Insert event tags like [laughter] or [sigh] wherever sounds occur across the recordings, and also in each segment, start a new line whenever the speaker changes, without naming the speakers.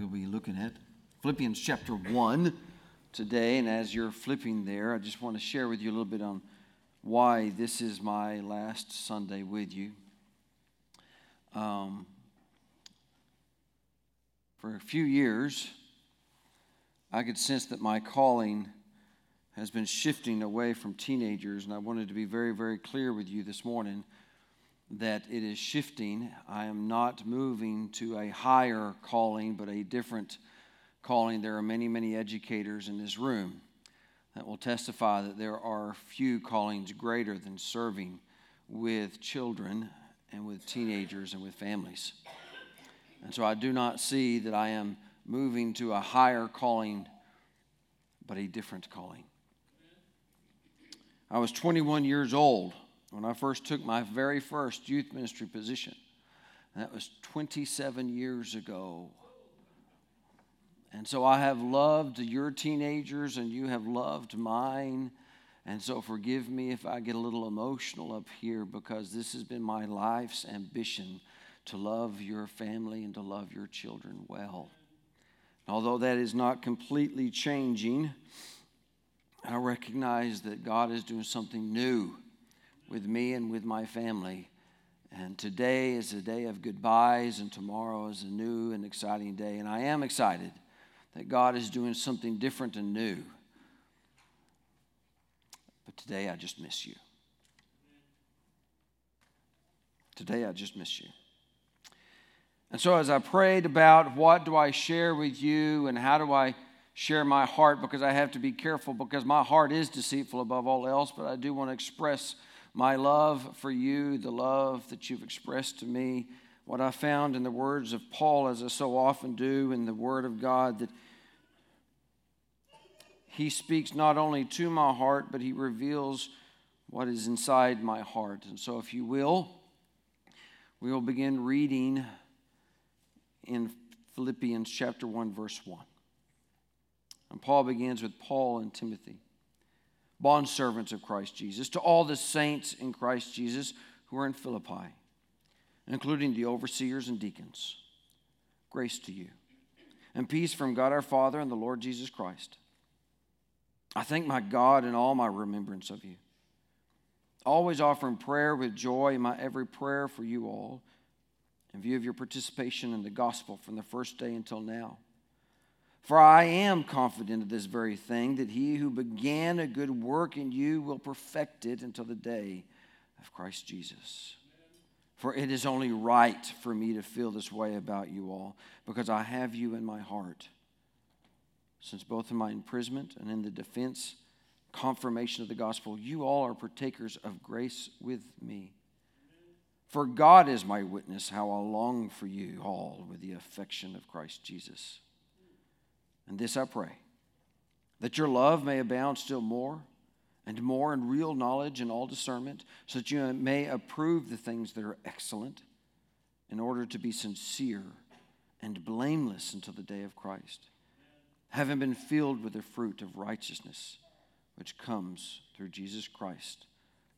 we'll be looking at Philippians chapter 1 today. And as you're flipping there, I just want to share with you a little bit on why this is my last Sunday with you. Um, for a few years, I could sense that my calling has been shifting away from teenagers, and I wanted to be very, very clear with you this morning that it is shifting. I am not moving to a higher calling, but a different calling. There are many, many educators in this room that will testify that there are few callings greater than serving with children and with teenagers and with families. And so I do not see that I am moving to a higher calling, but a different calling. I was 21 years old when I first took my very first youth ministry position. And that was 27 years ago. And so I have loved your teenagers and you have loved mine. And so forgive me if I get a little emotional up here because this has been my life's ambition to love your family and to love your children well. Although that is not completely changing, I recognize that God is doing something new with me and with my family. And today is a day of goodbyes, and tomorrow is a new and exciting day. And I am excited that God is doing something different and new. But today I just miss you. Today I just miss you. And so as I prayed about what do I share with you and how do I share my heart because I have to be careful because my heart is deceitful above all else, but I do want to express my love for you, the love that you've expressed to me, what I found in the words of Paul, as I so often do in the Word of God, that he speaks not only to my heart, but he reveals what is inside my heart. And so, if you will, we will begin reading in Philippians chapter 1, verse 1. And Paul begins with Paul and Timothy bondservants of Christ Jesus, to all the saints in Christ Jesus who are in Philippi, including the overseers and deacons. Grace to you, and peace from God our Father and the Lord Jesus Christ. I thank my God in all my remembrance of you, always offering prayer with joy in my every prayer for you all, in view of your participation in the gospel from the first day until now for I am confident of this very thing, that he who began a good work in you will perfect it until the day of Christ Jesus. For it is only right for me to feel this way about you all, because I have you in my heart. Since both in my imprisonment and in the defense, confirmation of the gospel, you all are partakers of grace with me. For God is my witness how I long for you all with the affection of Christ Jesus. And this I pray that your love may abound still more and more in real knowledge and all discernment, so that you may approve the things that are excellent in order to be sincere and blameless until the day of Christ, having been filled with the fruit of righteousness which comes through Jesus Christ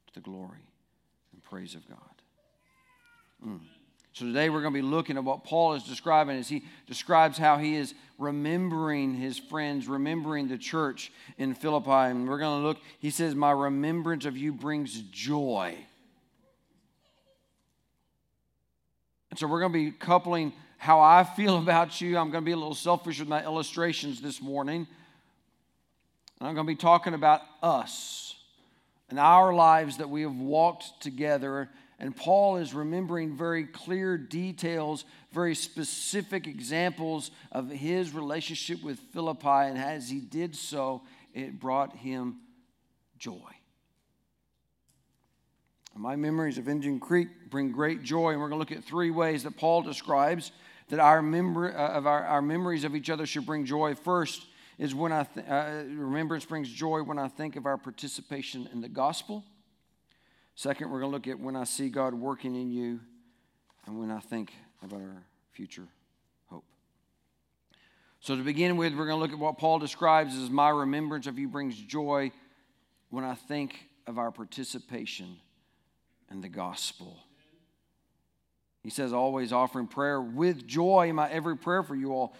to the glory and praise of God. Mm. So today we're going to be looking at what Paul is describing as he describes how he is remembering his friends, remembering the church in Philippi. And we're going to look, he says, My remembrance of you brings joy. And so we're going to be coupling how I feel [laughs] about you. I'm going to be a little selfish with my illustrations this morning. And I'm going to be talking about us and our lives that we have walked together and Paul is remembering very clear details, very specific examples of his relationship with Philippi. And as he did so, it brought him joy. My memories of Indian Creek bring great joy, and we're going to look at three ways that Paul describes that our, member, uh, of our, our memories of each other should bring joy. First is when I th- uh, remembrance brings joy when I think of our participation in the gospel. Second, we're going to look at when I see God working in you and when I think about our future hope. So, to begin with, we're going to look at what Paul describes as my remembrance of you brings joy when I think of our participation in the gospel. He says, always offering prayer with joy in my every prayer for you all,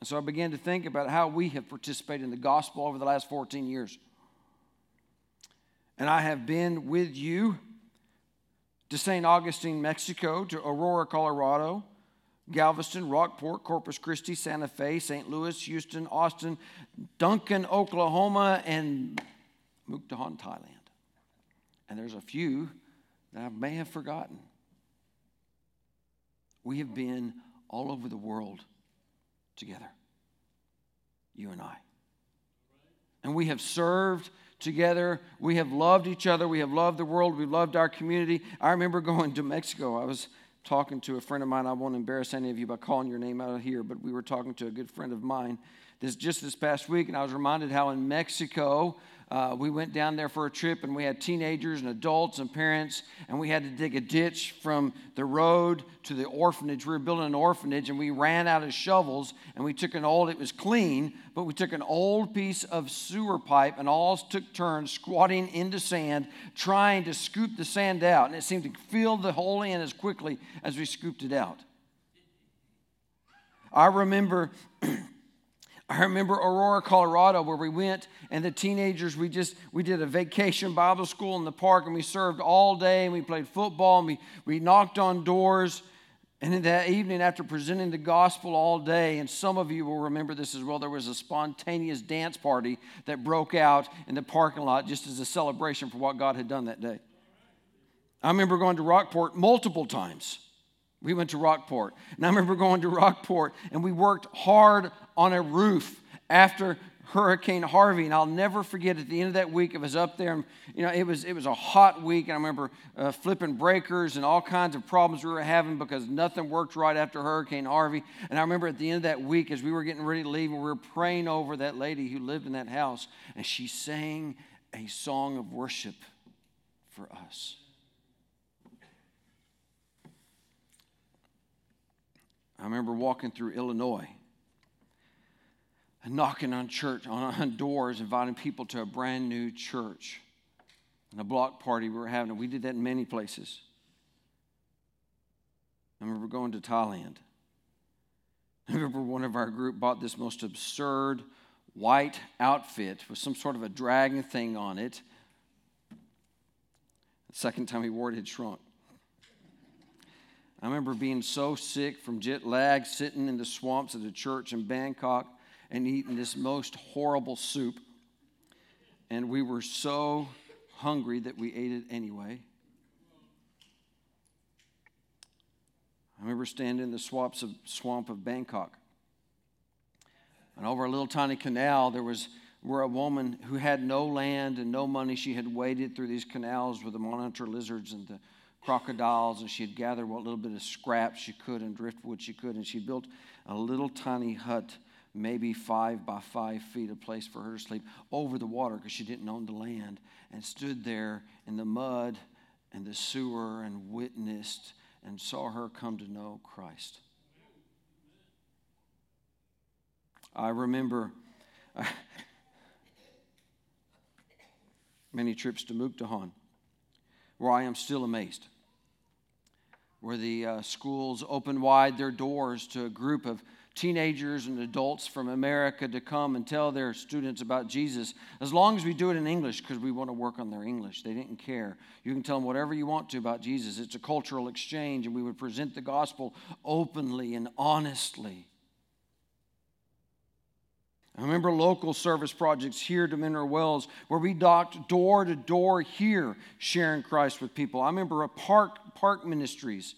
And so I began to think about how we have participated in the gospel over the last 14 years. And I have been with you to St. Augustine, Mexico, to Aurora, Colorado, Galveston, Rockport, Corpus Christi, Santa Fe, St. Louis, Houston, Austin, Duncan, Oklahoma, and Mukdahan, Thailand. And there's a few that I may have forgotten. We have been all over the world together, you and I. And we have served together. We have loved each other. We have loved the world. We've loved our community. I remember going to Mexico. I was talking to a friend of mine. I won't embarrass any of you by calling your name out here, but we were talking to a good friend of mine this just this past week, and I was reminded how in Mexico uh, we went down there for a trip and we had teenagers and adults and parents, and we had to dig a ditch from the road to the orphanage. We were building an orphanage and we ran out of shovels and we took an old, it was clean, but we took an old piece of sewer pipe and all took turns squatting into sand, trying to scoop the sand out. And it seemed to fill the hole in as quickly as we scooped it out. I remember [clears throat] I remember Aurora, Colorado, where we went, and the teenagers, we just we did a vacation Bible school in the park, and we served all day, and we played football, and we, we knocked on doors. And in that evening, after presenting the gospel all day, and some of you will remember this as well, there was a spontaneous dance party that broke out in the parking lot just as a celebration for what God had done that day. I remember going to Rockport multiple times. We went to Rockport. And I remember going to Rockport and we worked hard on a roof after Hurricane Harvey, and I'll never forget at the end of that week, it was up there, and you know, it was it was a hot week, and I remember uh, flipping breakers and all kinds of problems we were having because nothing worked right after Hurricane Harvey. And I remember at the end of that week, as we were getting ready to leave, and we were praying over that lady who lived in that house, and she sang a song of worship for us. I remember walking through Illinois and knocking on church [laughs] on doors, inviting people to a brand new church and a block party we were having. We did that in many places. I remember going to Thailand. I remember one of our group bought this most absurd white outfit with some sort of a dragon thing on it. The second time he wore it, it had shrunk. I remember being so sick from jet lag, sitting in the swamps of the church in Bangkok and eating this most horrible soup. And we were so hungry that we ate it anyway. I remember standing in the swamps of, swamp of Bangkok. And over a little tiny canal, there was where a woman who had no land and no money, she had waded through these canals with the monitor lizards and the crocodiles, and she had gathered what little bit of scraps she could and driftwood she could, and she built a little tiny hut, maybe five by five feet, a place for her to sleep over the water because she didn't own the land, and stood there in the mud and the sewer and witnessed and saw her come to know Christ. I remember [laughs] many trips to Mukdahan where I am still amazed where the uh, schools opened wide their doors to a group of teenagers and adults from America to come and tell their students about Jesus, as long as we do it in English because we want to work on their English. They didn't care. You can tell them whatever you want to about Jesus. It's a cultural exchange, and we would present the gospel openly and honestly. I remember local service projects here to Mineral Wells where we docked door to door here sharing Christ with people. I remember a park park ministries.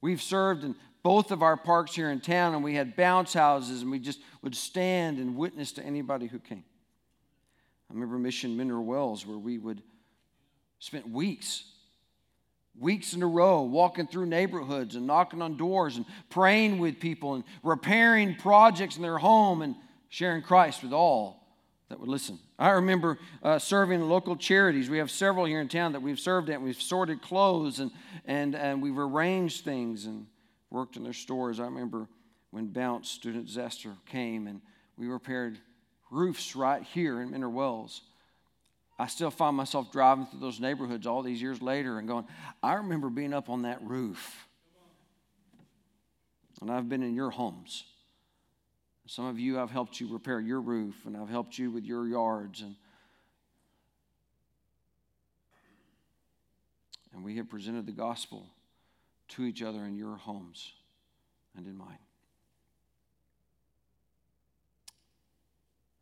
We've served in both of our parks here in town and we had bounce houses and we just would stand and witness to anybody who came. I remember Mission Mineral Wells where we would spend weeks weeks in a row walking through neighborhoods and knocking on doors and praying with people and repairing projects in their home and sharing Christ with all that would listen. I remember uh, serving local charities. We have several here in town that we've served at. We've sorted clothes and, and, and we've arranged things and worked in their stores. I remember when Bounce, student Zester, came and we repaired roofs right here in Mineral Wells. I still find myself driving through those neighborhoods all these years later and going, I remember being up on that roof. And I've been in your homes Some of you, I've helped you repair your roof, and I've helped you with your yards. And, and we have presented the gospel to each other in your homes and in mine.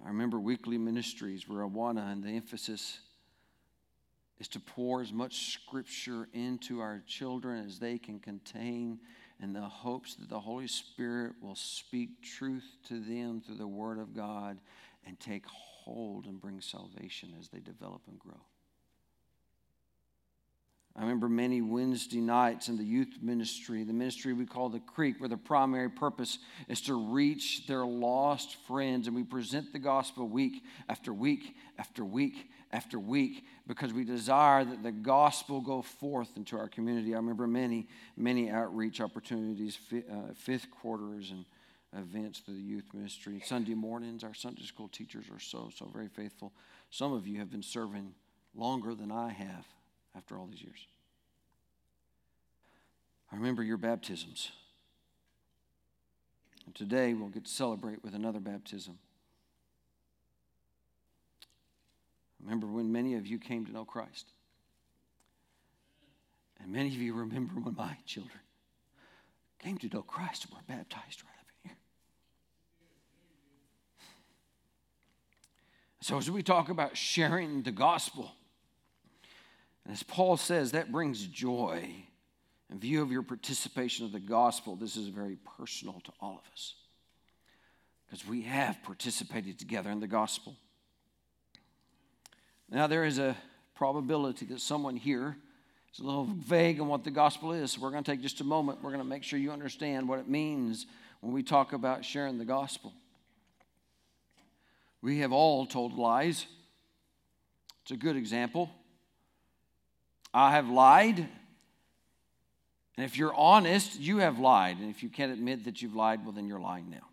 I remember weekly ministries where Awana and the emphasis is to pour as much scripture into our children as they can contain in the hopes that the Holy Spirit will speak truth to them through the Word of God and take hold and bring salvation as they develop and grow. I remember many Wednesday nights in the youth ministry, the ministry we call the Creek, where the primary purpose is to reach their lost friends. And we present the gospel week after week after week after week because we desire that the gospel go forth into our community. I remember many, many outreach opportunities, uh, fifth quarters, and events through the youth ministry. Sunday mornings, our Sunday school teachers are so, so very faithful. Some of you have been serving longer than I have after all these years. I remember your baptisms. And today we'll get to celebrate with another baptism. Remember when many of you came to know Christ. And many of you remember when my children came to know Christ and were baptized right up in here. So, as we talk about sharing the gospel, and as Paul says, that brings joy. In view of your participation of the gospel, this is very personal to all of us because we have participated together in the gospel. Now, there is a probability that someone here is a little vague on what the gospel is. So, we're going to take just a moment. We're going to make sure you understand what it means when we talk about sharing the gospel. We have all told lies. It's a good example. I have lied. And if you're honest, you have lied. And if you can't admit that you've lied, well, then you're lying now.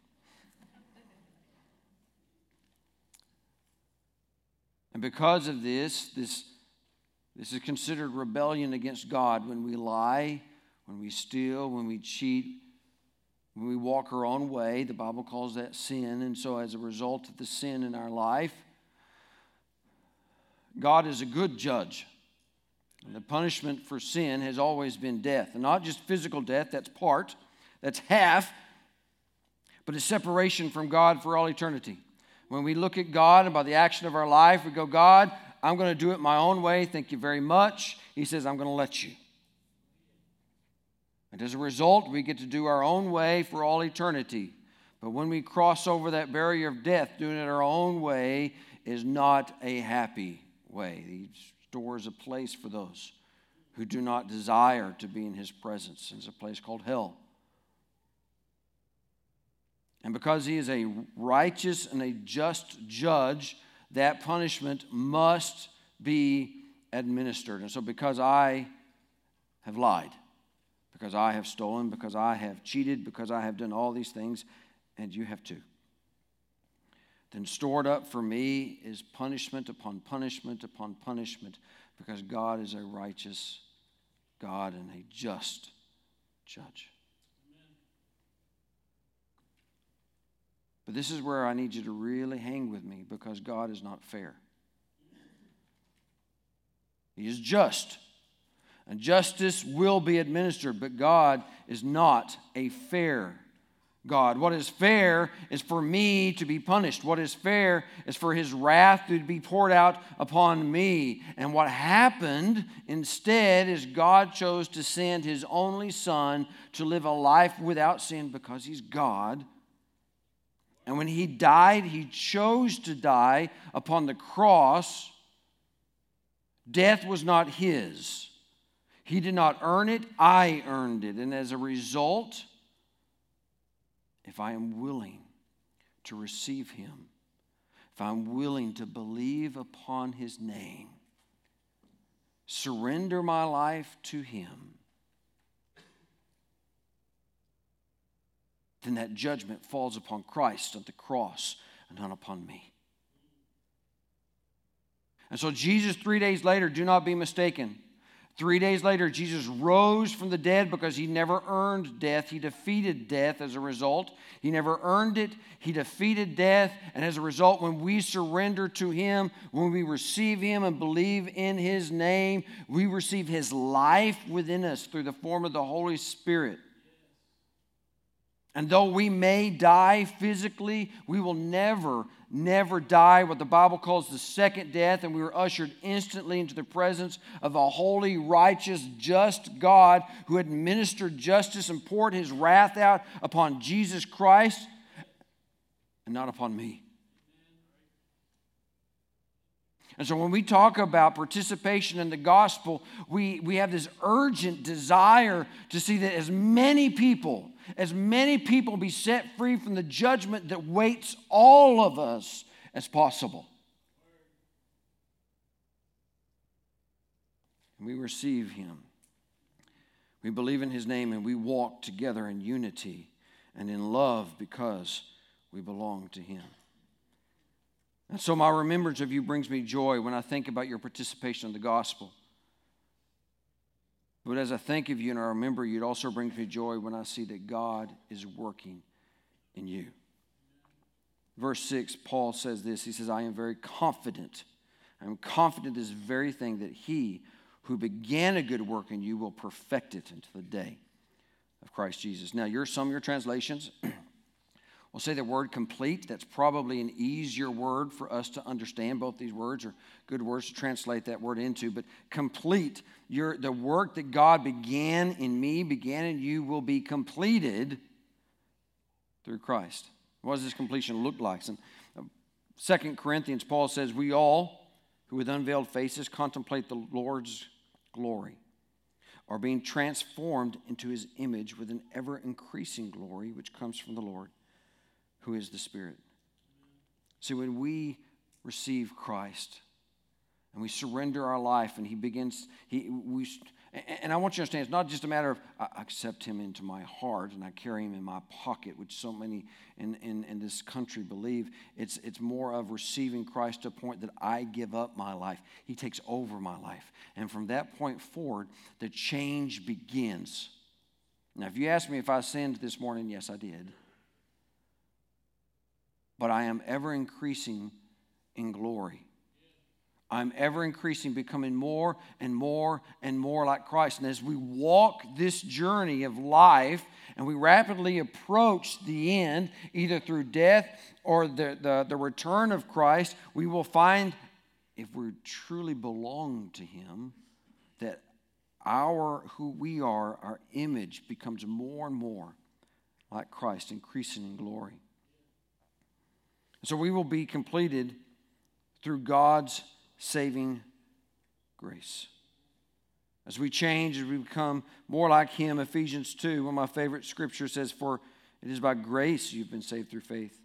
And because of this, this, this is considered rebellion against God when we lie, when we steal, when we cheat, when we walk our own way. The Bible calls that sin. And so, as a result of the sin in our life, God is a good judge. And the punishment for sin has always been death. And not just physical death, that's part, that's half, but it's separation from God for all eternity. When we look at God and by the action of our life, we go, God, I'm going to do it my own way. Thank you very much. He says, I'm going to let you. And as a result, we get to do our own way for all eternity. But when we cross over that barrier of death, doing it our own way is not a happy way. He stores a place for those who do not desire to be in his presence. It's a place called hell. And because he is a righteous and a just judge, that punishment must be administered. And so, because I have lied, because I have stolen, because I have cheated, because I have done all these things, and you have too, then stored up for me is punishment upon punishment upon punishment, because God is a righteous God and a just judge. But this is where I need you to really hang with me because God is not fair. He is just. And justice will be administered, but God is not a fair God. What is fair is for me to be punished. What is fair is for his wrath to be poured out upon me. And what happened instead is God chose to send his only son to live a life without sin because he's God and when he died, he chose to die upon the cross. Death was not his. He did not earn it, I earned it. And as a result, if I am willing to receive him, if I'm willing to believe upon his name, surrender my life to him, then that judgment falls upon Christ at the cross and not upon me. And so, Jesus, three days later, do not be mistaken. Three days later, Jesus rose from the dead because he never earned death. He defeated death as a result. He never earned it. He defeated death. And as a result, when we surrender to him, when we receive him and believe in his name, we receive his life within us through the form of the Holy Spirit. And though we may die physically, we will never, never die what the Bible calls the second death, and we were ushered instantly into the presence of a holy, righteous, just God who administered justice and poured his wrath out upon Jesus Christ and not upon me. And so when we talk about participation in the gospel, we, we have this urgent desire to see that as many people as many people be set free from the judgment that waits all of us as possible. We receive him. We believe in his name and we walk together in unity and in love because we belong to him. And so, my remembrance of you brings me joy when I think about your participation in the gospel. But as I think of you and I remember you, it also brings me joy when I see that God is working in you. Verse 6, Paul says this He says, I am very confident. I am confident this very thing that he who began a good work in you will perfect it until the day of Christ Jesus. Now, your, some of your translations [clears throat] We'll say the word complete. That's probably an easier word for us to understand. Both these words are good words to translate that word into. But complete, your, the work that God began in me, began in you, will be completed through Christ. What does this completion look like? In uh, Second Corinthians, Paul says, We all, who with unveiled faces contemplate the Lord's glory, are being transformed into his image with an ever increasing glory which comes from the Lord who is the Spirit. See, when we receive Christ and we surrender our life and He begins, he, we, and I want you to understand, it's not just a matter of I accept Him into my heart and I carry Him in my pocket, which so many in, in, in this country believe. It's, it's more of receiving Christ to a point that I give up my life. He takes over my life. And from that point forward, the change begins. Now, if you ask me if I sinned this morning, yes, I did but I am ever increasing in glory. I'm ever increasing, becoming more and more and more like Christ. And as we walk this journey of life and we rapidly approach the end, either through death or the, the, the return of Christ, we will find, if we truly belong to Him, that our who we are, our image becomes more and more like Christ, increasing in glory. So we will be completed through God's saving grace. As we change, as we become more like Him, Ephesians 2, one of my favorite scriptures says, For it is by grace you've been saved through faith,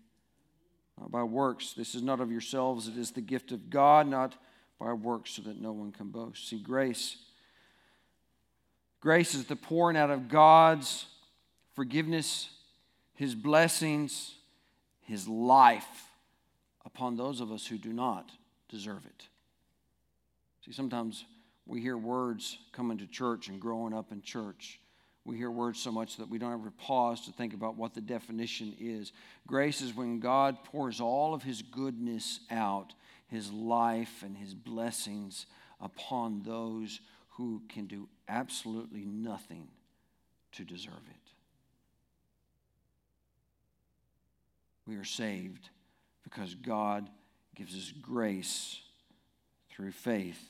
not by works. This is not of yourselves, it is the gift of God, not by works, so that no one can boast. See, grace. Grace is the pouring out of God's forgiveness, His blessings, His life upon those of us who do not deserve it. See, sometimes we hear words coming to church and growing up in church. We hear words so much that we don't ever pause to think about what the definition is. Grace is when God pours all of His goodness out, His life and His blessings upon those who can do absolutely nothing to deserve it. We are saved because God gives us grace through faith.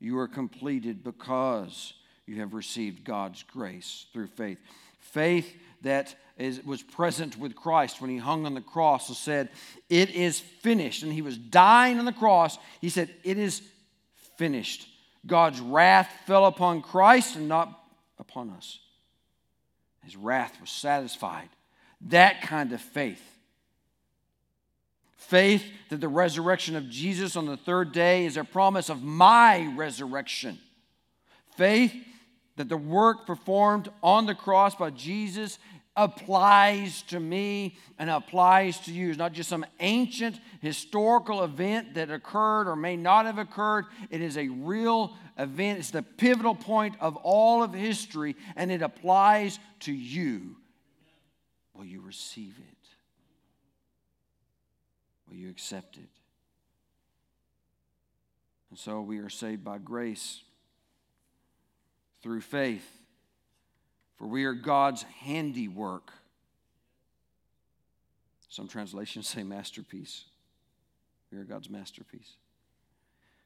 You are completed because you have received God's grace through faith. Faith that is, was present with Christ when he hung on the cross and said, It is finished. And he was dying on the cross. He said, It is finished. God's wrath fell upon Christ and not upon us. His wrath was satisfied. That kind of faith Faith that the resurrection of Jesus on the third day is a promise of my resurrection. Faith that the work performed on the cross by Jesus applies to me and applies to you. It's not just some ancient historical event that occurred or may not have occurred. It is a real event. It's the pivotal point of all of history, and it applies to you. Will you receive it? Will you accept it? And so we are saved by grace through faith. For we are God's handiwork. Some translations [laughs] say masterpiece. We are God's masterpiece.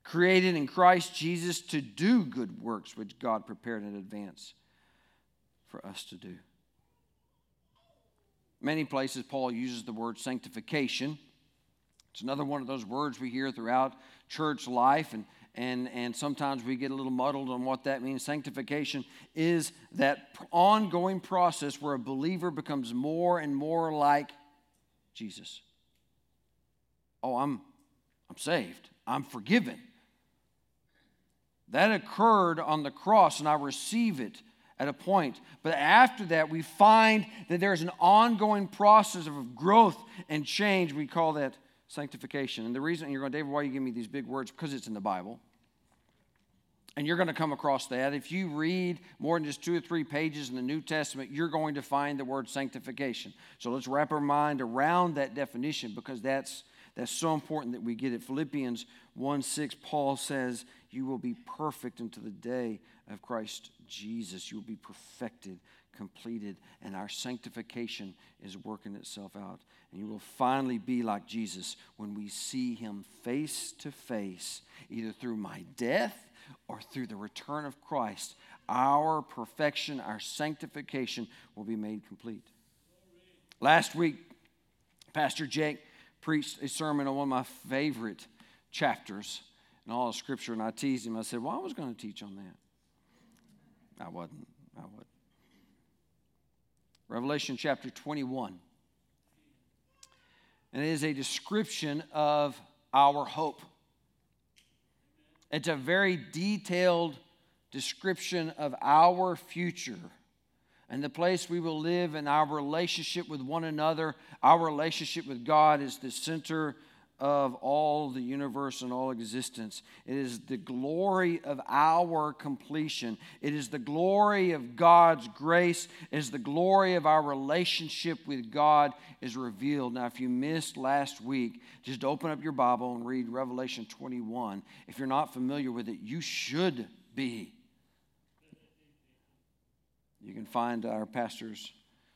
Created in Christ Jesus to do good works which God prepared in advance for us to do. Many places, Paul uses the word sanctification. It's another one of those words we hear throughout church life, and and, and sometimes we get a little muddled on what that means. Sanctification is that ongoing process where a believer becomes more and more like Jesus. Oh, I'm, I'm saved, I'm forgiven. That occurred on the cross, and I receive it at a point. But after that, we find that there's an ongoing process of growth and change. We call that sanctification. And the reason you're going, David, why you give me these big words? Because it's in the Bible. And you're going to come across that. If you read more than just two or three pages in the New Testament, you're going to find the word sanctification. So let's wrap our mind around that definition because that's, that's so important that we get it. Philippians 1 6, Paul says, You will be perfect unto the day of Christ Jesus. You will be perfected, completed, and our sanctification is working itself out. And you will finally be like Jesus when we see him face to face, either through my death or through the return of Christ. Our perfection, our sanctification will be made complete. Last week, Pastor Jake preached a sermon on one of my favorite chapters in all of Scripture, and I teased him. I said, Well, I was going to teach on that. I wasn't. I wasn't. Revelation chapter 21. And it is a description of our hope. It's a very detailed description of our future and the place we will live and our relationship with one another. Our relationship with God is the center of all the universe and all existence. It is the glory of our completion. It is the glory of God's grace. It is the glory of our relationship with God is revealed. Now, if you missed last week, just open up your Bible and read Revelation 21. If you're not familiar with it, you should be. You can find our pastor's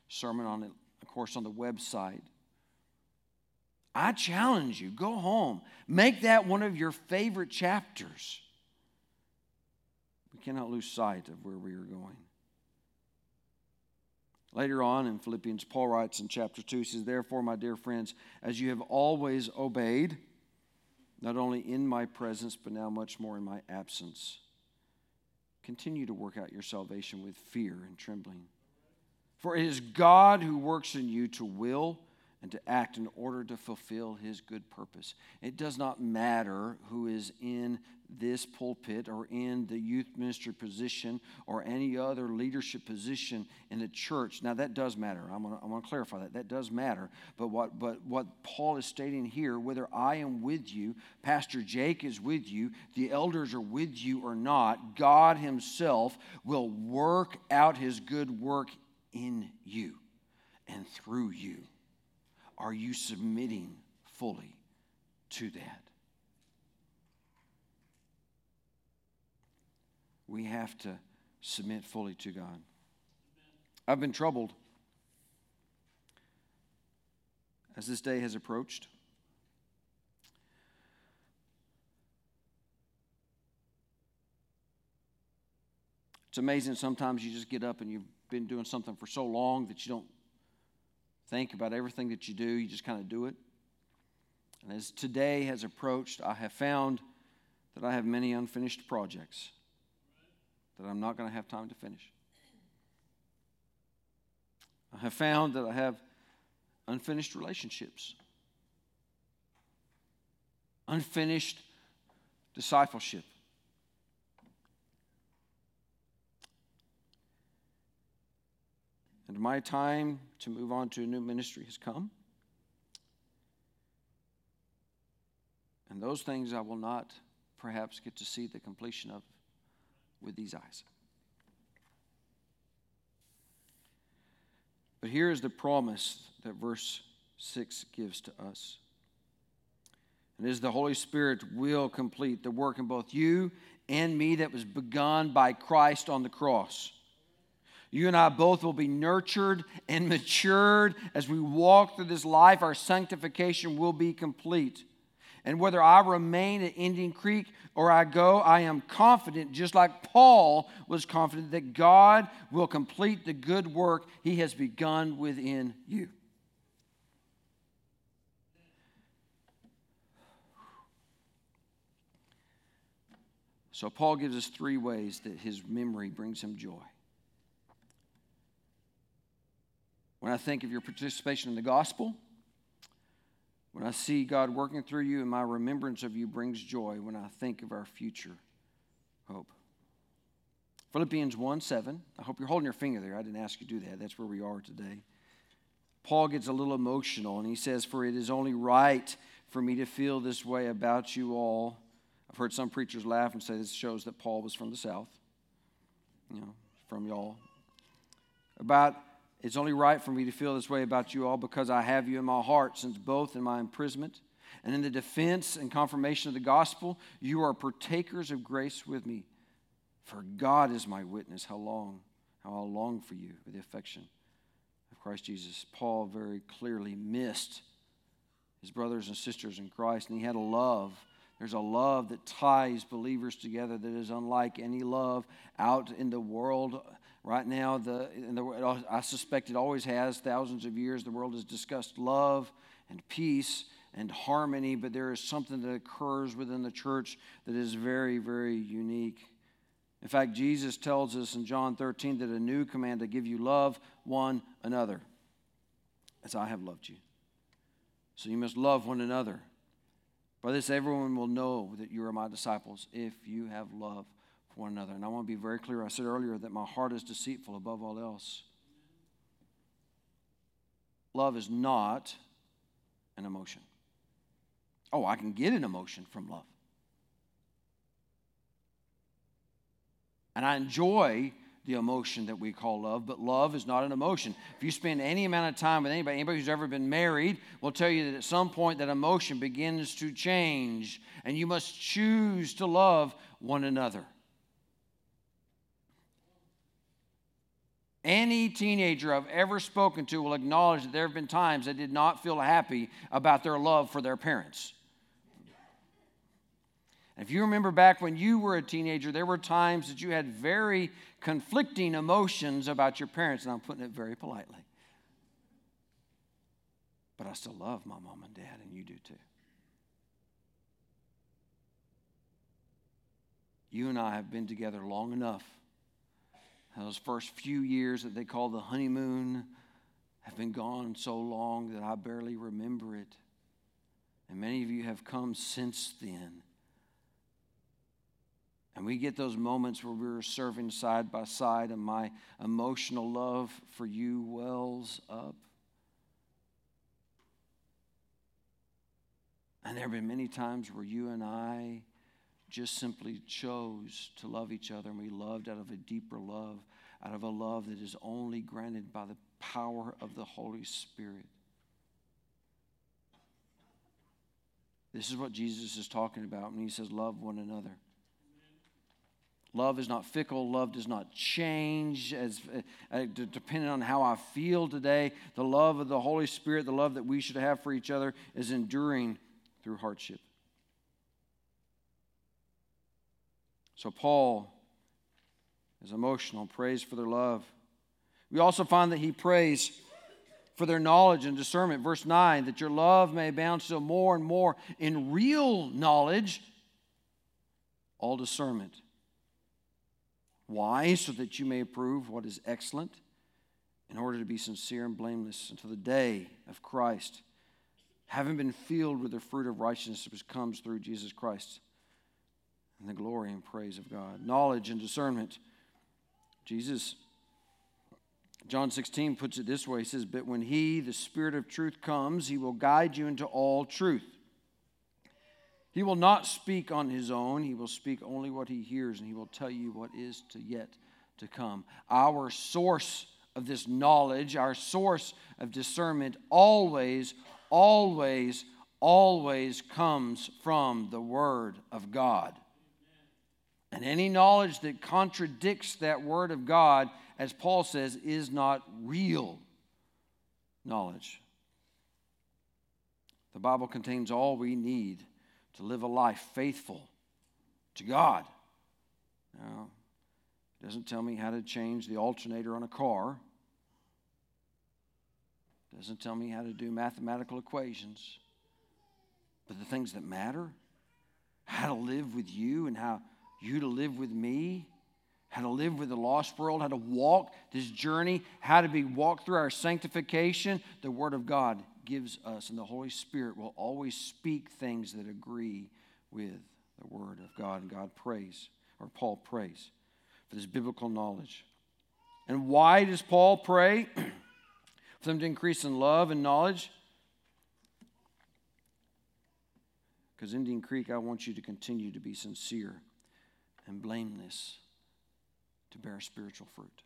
sermon on it, of course, on the website. I challenge you go home, make that one of your favorite chapters. We cannot lose sight of where we are going. Later on in Philippians, Paul writes in chapter 2, he says, Therefore, my dear friends, as you have always obeyed, not only in my presence, but now much more in my absence, continue to work out your salvation with fear and trembling. For it is God who works in you to will and to act in order to fulfill his good purpose. It does not matter who is in this pulpit or in the youth ministry position or any other leadership position in the church. Now, that does matter. I'm going to clarify that. That does matter. But what, but what Paul is stating here, whether I am with you, Pastor Jake is with you, the elders are with you or not, God Himself will work out His good work in you and through you. Are you submitting fully to that? We have to submit fully to God. I've been troubled as this day has approached. It's amazing sometimes you just get up and you've been doing something for so long that you don't think about everything that you do, you just kind of do it. And as today has approached, I have found that I have many unfinished projects that I'm not going to have time to finish. I have found that I have unfinished relationships, unfinished discipleship. And my time to move on to a new ministry has come. And those things I will not perhaps get to see the completion of with these eyes. But here is the promise that verse 6 gives to us. And is the Holy Spirit will complete the work in both you and me that was begun by Christ on the cross. You and I both will be nurtured and matured as we walk through this life. Our sanctification will be complete. And whether I remain at Indian Creek or I go, I am confident, just like Paul was confident, that God will complete the good work he has begun within you. So, Paul gives us three ways that his memory brings him joy. When I think of your participation in the gospel, when I see God working through you and my remembrance of you brings joy when I think of our future hope. Philippians 1 7. I hope you're holding your finger there. I didn't ask you to do that. That's where we are today. Paul gets a little emotional and he says, For it is only right for me to feel this way about you all. I've heard some preachers laugh and say this shows that Paul was from the South, you know, from y'all. About it's only right for me to feel this way about you all because I have you in my heart, since both in my imprisonment and in the defense and confirmation of the gospel, you are partakers of grace with me. For God is my witness, how long, how I long for you with the affection of Christ Jesus. Paul very clearly missed his brothers and sisters in Christ, and he had a love. There's a love that ties believers together that is unlike any love out in the world Right now, the, the, I suspect it always has, thousands of years, the world has discussed love and peace and harmony, but there is something that occurs within the church that is very, very unique. In fact, Jesus tells us in John 13 that a new command to give you love one another, as I have loved you. So you must love one another. By this, everyone will know that you are my disciples if you have love one another. And I want to be very clear. I said earlier that my heart is deceitful above all else. Love is not an emotion. Oh, I can get an emotion from love. And I enjoy the emotion that we call love, but love is not an emotion. If you spend any amount of time with anybody, anybody who's ever been married will tell you that at some point that emotion begins to change, and you must choose to love one another. Any teenager I've ever spoken to will acknowledge that there have been times they did not feel happy about their love for their parents. If you remember back when you were a teenager, there were times that you had very conflicting emotions about your parents, and I'm putting it very politely. But I still love my mom and dad, and you do too. You and I have been together long enough those first few years that they call the honeymoon have been gone so long that I barely remember it. And many of you have come since then. And we get those moments where we're serving side by side, and my emotional love for you wells up. And there have been many times where you and I just simply chose to love each other, and we loved out of a deeper love, out of a love that is only granted by the power of the Holy Spirit. This is what Jesus is talking about when he says, Love one another. Love is not fickle. Love does not change as uh, depending on how I feel today. The love of the Holy Spirit, the love that we should have for each other, is enduring through hardship. So Paul is emotional, prays for their love. We also find that he prays for their knowledge and discernment. Verse 9, that your love may abound still more and more in real knowledge, all discernment. Why? So that you may approve what is excellent, in order to be sincere and blameless until the day of Christ, having been filled with the fruit of righteousness which comes through Jesus Christ and the glory and praise of God. Knowledge and discernment. Jesus John 16 puts it this way He says, But when He, the Spirit of truth, comes, He will guide you into all truth. He will not speak on His own, He will speak only what He hears, and He will tell you what is to yet to come. Our source of this knowledge, our source of discernment, always, always, always comes from the Word of God. And any knowledge that contradicts that Word of God, as Paul says, is not real knowledge. The Bible contains all we need to live a life faithful to God. Now, it doesn't tell me how to change the alternator on a car. It doesn't tell me how to do mathematical equations. But the things that matter, how to live with you and how you to live with me, how to live with the lost world, how to walk this journey, how to be walked through our sanctification, the Word of God gives us, and the Holy Spirit will always speak things that agree with the Word of God. And God prays, or Paul prays, for this biblical knowledge. And why does Paul pray? [clears throat] for them to increase in love and knowledge? Because Indian Creek, I want you to continue to be sincere and blameless to bear spiritual fruit.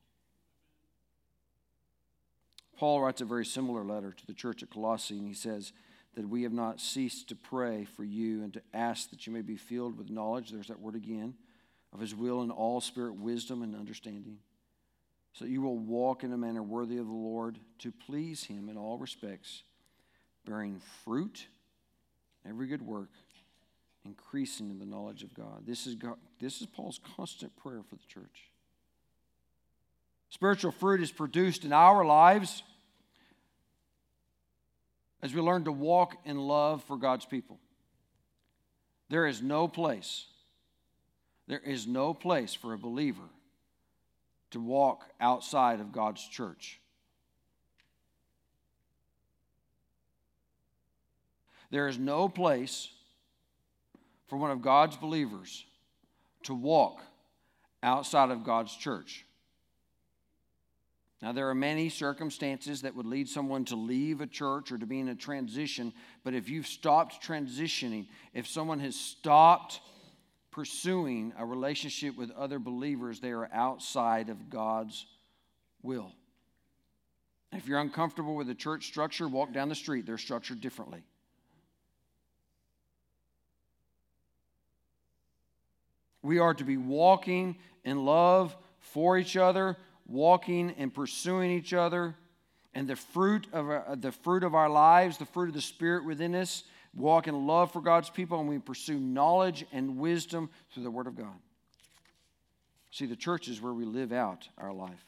Paul writes a very similar letter to the church at Colossae, and he says that we have not ceased to pray for you and to ask that you may be filled with knowledge, there's that word again, of his will and all spirit wisdom and understanding, so that you will walk in a manner worthy of the Lord to please him in all respects, bearing fruit, every good work increasing in the knowledge of God. This is, God, this is Paul's constant prayer for the church. Spiritual fruit is produced in our lives as we learn to walk in love for God's people. There is no place, there is no place for a believer to walk outside of God's church. There is no place for one of God's believers to walk outside of God's church. Now, there are many circumstances that would lead someone to leave a church or to be in a transition, but if you've stopped transitioning, if someone has stopped pursuing a relationship with other believers, they are outside of God's will. If you're uncomfortable with the church structure, walk down the street. They're structured differently. We are to be walking in love for each other, walking and pursuing each other. And the fruit of our, the fruit of our lives, the fruit of the Spirit within us, walk in love for God's people, and we pursue knowledge and wisdom through the Word of God. See, the church is where we live out our life.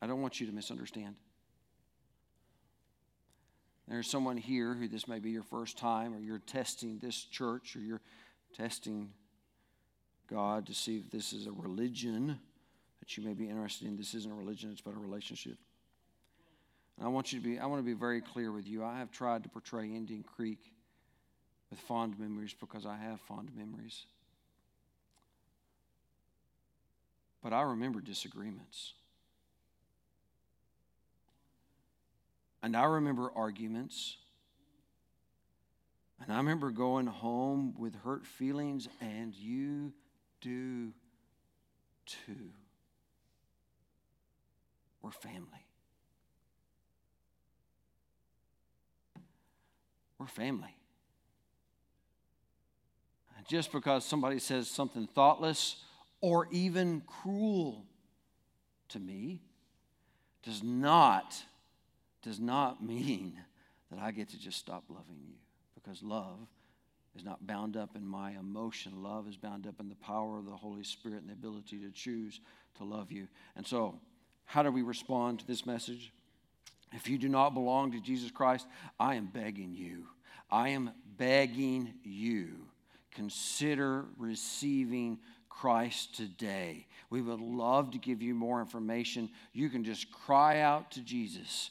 I don't want you to misunderstand. There's someone here who this may be your first time, or you're testing this church, or you're testing God to see if this is a religion that you may be interested in. This isn't a religion, it's about a relationship. And I want you to be, I want to be very clear with you. I have tried to portray Indian Creek with fond memories because I have fond memories. But I remember disagreements. And I remember arguments. And I remember going home with hurt feelings, and you do too. We're family. We're family. And just because somebody says something thoughtless or even cruel to me does not does not mean that I get to just stop loving you because love is not bound up in my emotion. Love is bound up in the power of the Holy Spirit and the ability to choose to love you. And so, how do we respond to this message? If you do not belong to Jesus Christ, I am begging you. I am begging you. Consider receiving Christ today. We would love to give you more information. You can just cry out to Jesus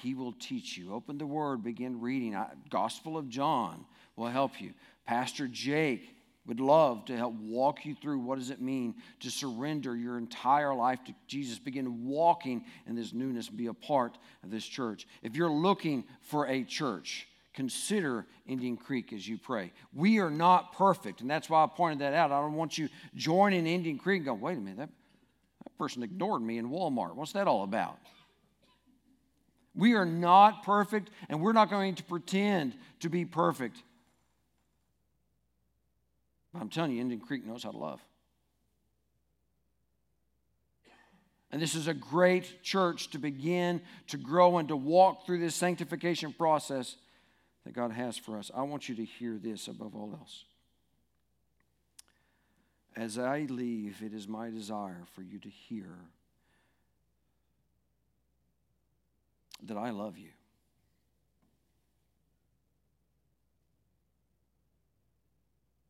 he will teach you. Open the Word, begin reading. Gospel of John. will help you. Pastor Jake would love to help walk you through what does it mean to surrender your entire life to Jesus, begin walking in this newness, be a part of this church. If you're looking for a church, consider Indian Creek as you pray. We are not perfect, and that's why I pointed that out. I don't want you joining Indian Creek and go, wait a minute, that, that person ignored me in Walmart. What's that all about? We are not perfect, and we're not going to pretend to be perfect. I'm telling you, Indian Creek knows how to love. And this is a great church to begin to grow and to walk through this sanctification process that God has for us. I want you to hear this above all else. As I leave, it is my desire for you to hear that I love you.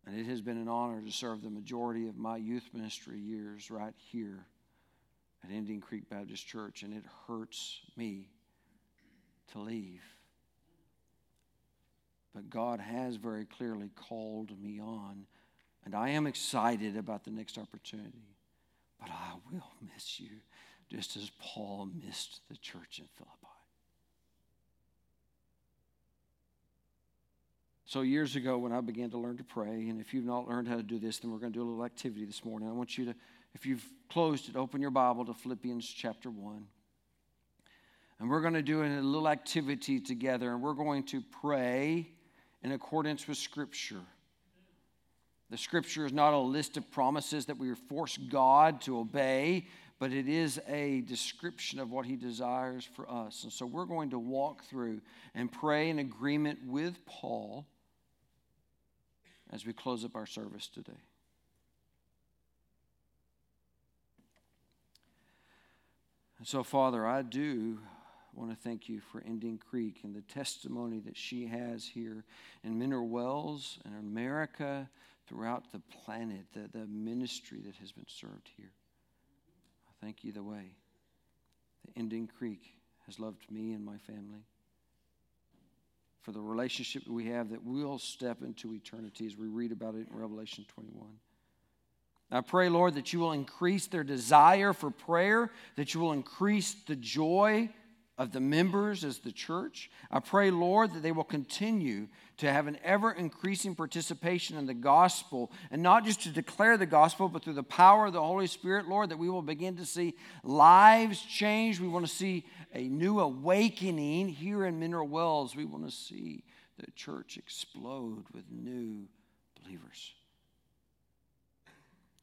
And it has been an honor to serve the majority of my youth ministry years right here at Indian Creek Baptist Church, and it hurts me to leave. But God has very clearly called me on, and I am excited about the next opportunity. But I will miss you just as Paul missed the church in Philippi. So, years ago, when I began to learn to pray, and if you've not learned how to do this, then we're going to do a little activity this morning. I want you to, if you've closed it, open your Bible to Philippians chapter 1. And we're going to do a little activity together, and we're going to pray in accordance with Scripture. The Scripture is not a list of promises that we force God to obey, but it is a description of what He desires for us. And so we're going to walk through and pray in agreement with Paul as we close up our service today. And so, Father, I do want to thank you for Indian Creek and the testimony that she has here in Mineral Wells and America, throughout the planet, the, the ministry that has been served here. I thank you the way the Indian Creek has loved me and my family for the relationship that we have that we'll step into eternity as we read about it in Revelation 21. I pray, Lord, that you will increase their desire for prayer, that you will increase the joy of the members as the church. I pray, Lord, that they will continue to have an ever increasing participation in the gospel, and not just to declare the gospel, but through the power of the Holy Spirit, Lord, that we will begin to see lives change. We want to see a new awakening here in Mineral Wells. We want to see the church explode with new believers.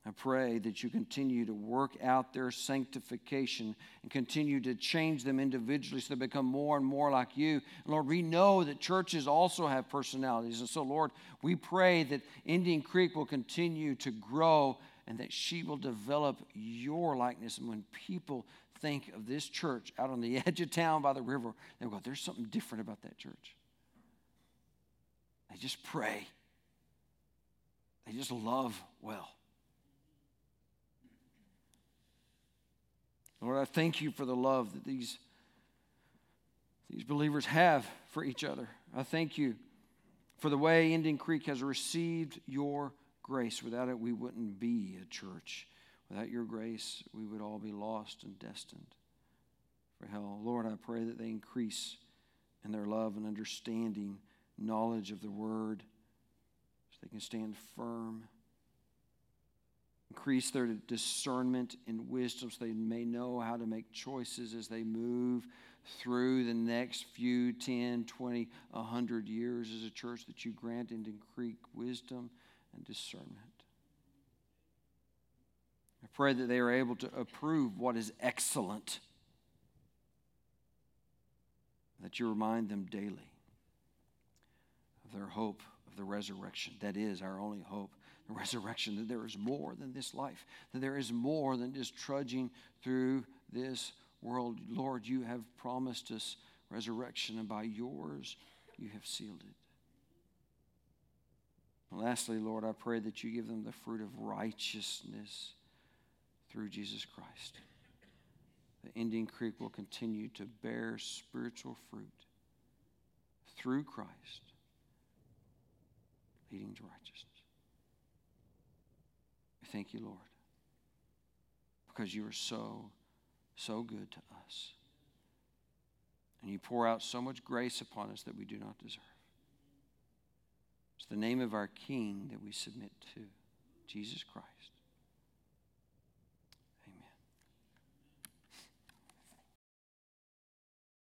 I pray that you continue to work out their sanctification and continue to change them individually so they become more and more like you. Lord, we know that churches also have personalities. And so, Lord, we pray that Indian Creek will continue to grow and that she will develop your likeness. And when people think of this church out on the [laughs] edge of town by the river, they'll go, there's something different about that church. They just pray, they just love well. Lord, I thank you for the love that these, these believers have for each other. I thank you for the way Indian Creek has received your grace. Without it, we wouldn't be a church. Without your grace, we would all be lost and destined for hell. Lord, I pray that they increase in their love and understanding, knowledge of the word, so they can stand firm Increase their discernment and wisdom so they may know how to make choices as they move through the next few 10, 20, 100 years as a church that you grant and increase wisdom and discernment. I pray that they are able to approve what is excellent, that you remind them daily of their hope of the resurrection. That is our only hope resurrection, that there is more than this life, that there is more than just trudging through this world. Lord, you have promised us resurrection, and by yours you have sealed it. And lastly, Lord, I pray that you give them the fruit of righteousness through Jesus Christ. The Indian Creek will continue to bear spiritual fruit through Christ leading to righteousness. Thank you, Lord, because you are so, so good to us. And you pour out so much grace upon us that we do not deserve. It's the name of our King that we submit to, Jesus Christ.